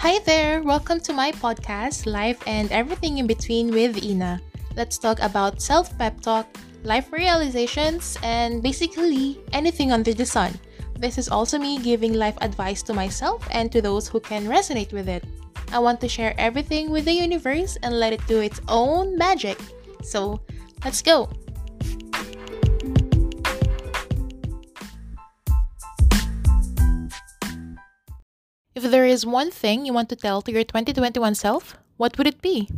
Hi there, welcome to my podcast, Life and Everything in Between with Ina. Let's talk about self pep talk, life realizations, and basically anything under the sun. This is also me giving life advice to myself and to those who can resonate with it. I want to share everything with the universe and let it do its own magic. So, let's go! If there is one thing you want to tell to your 2021 self, what would it be?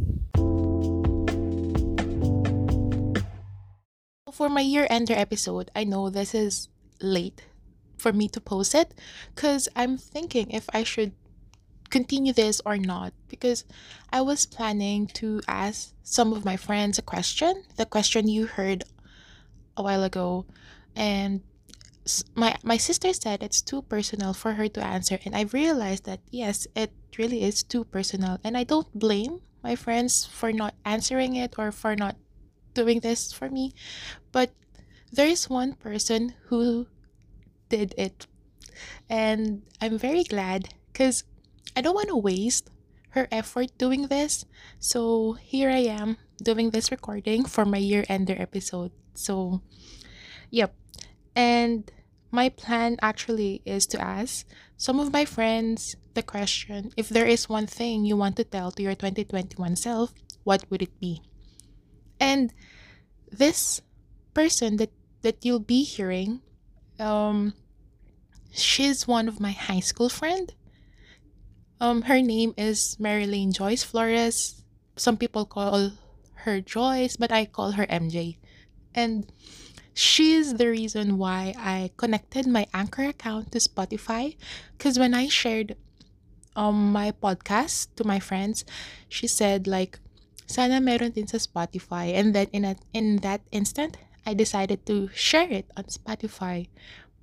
For my year ender episode, I know this is late for me to post it because I'm thinking if I should continue this or not because I was planning to ask some of my friends a question, the question you heard a while ago, and my my sister said it's too personal for her to answer and I've realized that yes, it really is too personal and I don't blame my friends for not answering it or for not doing this for me, but there is one person who did it and I'm very glad cuz I don't want to waste her effort doing this. So here I am doing this recording for my year ender episode. So, yep. And my plan actually is to ask some of my friends the question if there is one thing you want to tell to your 2021 self, what would it be? And this person that, that you'll be hearing, um, she's one of my high school friend um, her name is Marilyn Joyce Flores. Some people call her Joyce, but I call her MJ. And she's the reason why I connected my Anchor account to Spotify. Because when I shared um, my podcast to my friends, she said like, sana meron din sa Spotify. And then in, a, in that instant, I decided to share it on Spotify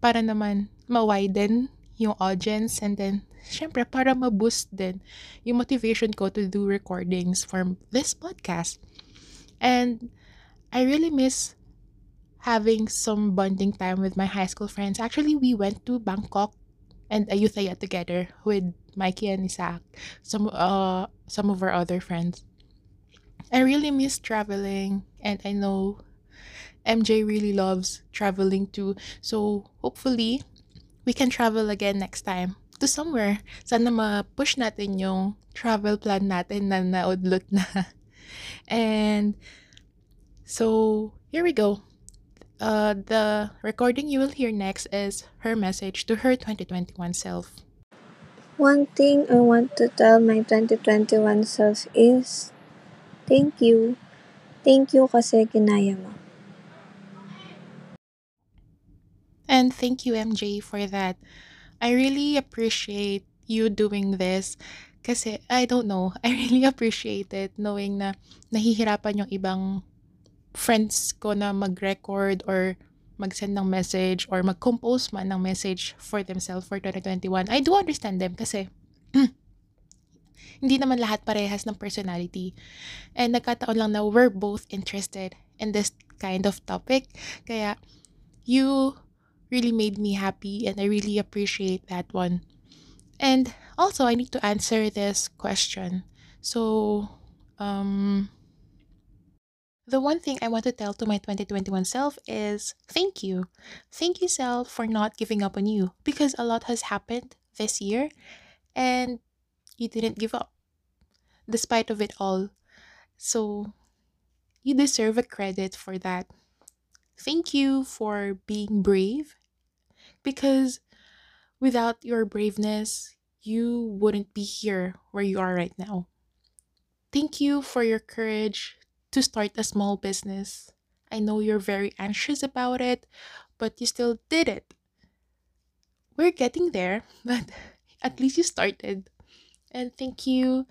para naman ma-widen yung audience and then syempre para ma-boost din yung motivation ko to do recordings for this podcast. And I really miss having some bonding time with my high school friends. Actually, we went to Bangkok and Ayutthaya together with Mikey and Isaac, some uh some of our other friends. I really miss traveling and I know MJ really loves traveling too. So hopefully we can travel again next time to somewhere. Sana ma-push natin yung travel plan natin na naudlot na. And so, here we go. Uh, the recording you will hear next is her message to her 2021 self. One thing I want to tell my 2021 self is thank you. Thank you kasi kinaya mo. And thank you, MJ, for that. I really appreciate you doing this. Kasi, I don't know, I really appreciate it knowing na nahihirapan yung ibang friends ko na mag-record or mag-send ng message or mag-compose man ng message for themselves for 2021. I do understand them kasi hindi naman lahat parehas ng personality. And nagkataon lang na we're both interested in this kind of topic. Kaya, you really made me happy and I really appreciate that one. And also I need to answer this question. So um the one thing I want to tell to my 2021 self is thank you. Thank you self for not giving up on you because a lot has happened this year and you didn't give up despite of it all. So you deserve a credit for that. Thank you for being brave because without your braveness, you wouldn't be here where you are right now. Thank you for your courage to start a small business. I know you're very anxious about it, but you still did it. We're getting there, but at least you started. And thank you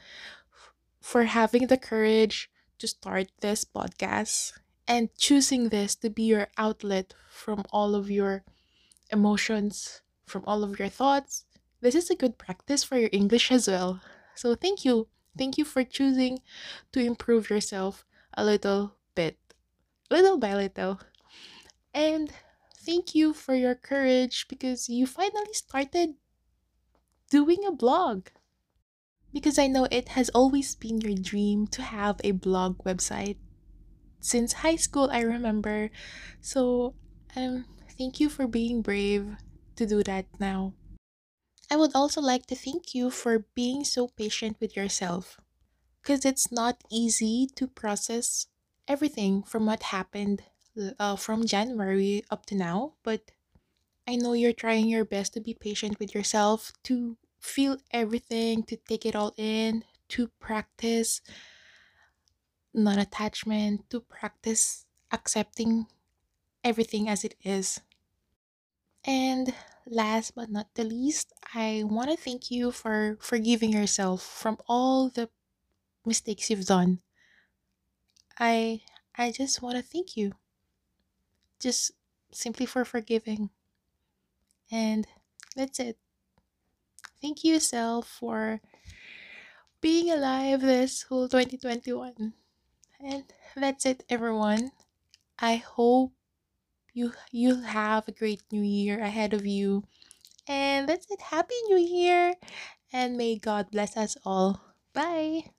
for having the courage to start this podcast and choosing this to be your outlet from all of your emotions, from all of your thoughts. This is a good practice for your English as well. So thank you. Thank you for choosing to improve yourself a little bit, little by little. And thank you for your courage because you finally started doing a blog. because I know it has always been your dream to have a blog website since high school, I remember. So, um, thank you for being brave to do that now. I would also like to thank you for being so patient with yourself because it's not easy to process everything from what happened uh, from January up to now, but I know you're trying your best to be patient with yourself, to feel everything, to take it all in, to practice non attachment, to practice accepting everything as it is. And last but not the least, I want to thank you for forgiving yourself from all the mistakes you've done. I I just want to thank you just simply for forgiving. And that's it. Thank you, self, for being alive this whole 2021. And that's it, everyone. I hope you you'll have a great new year ahead of you. And that's it. Happy New Year, and may God bless us all. Bye.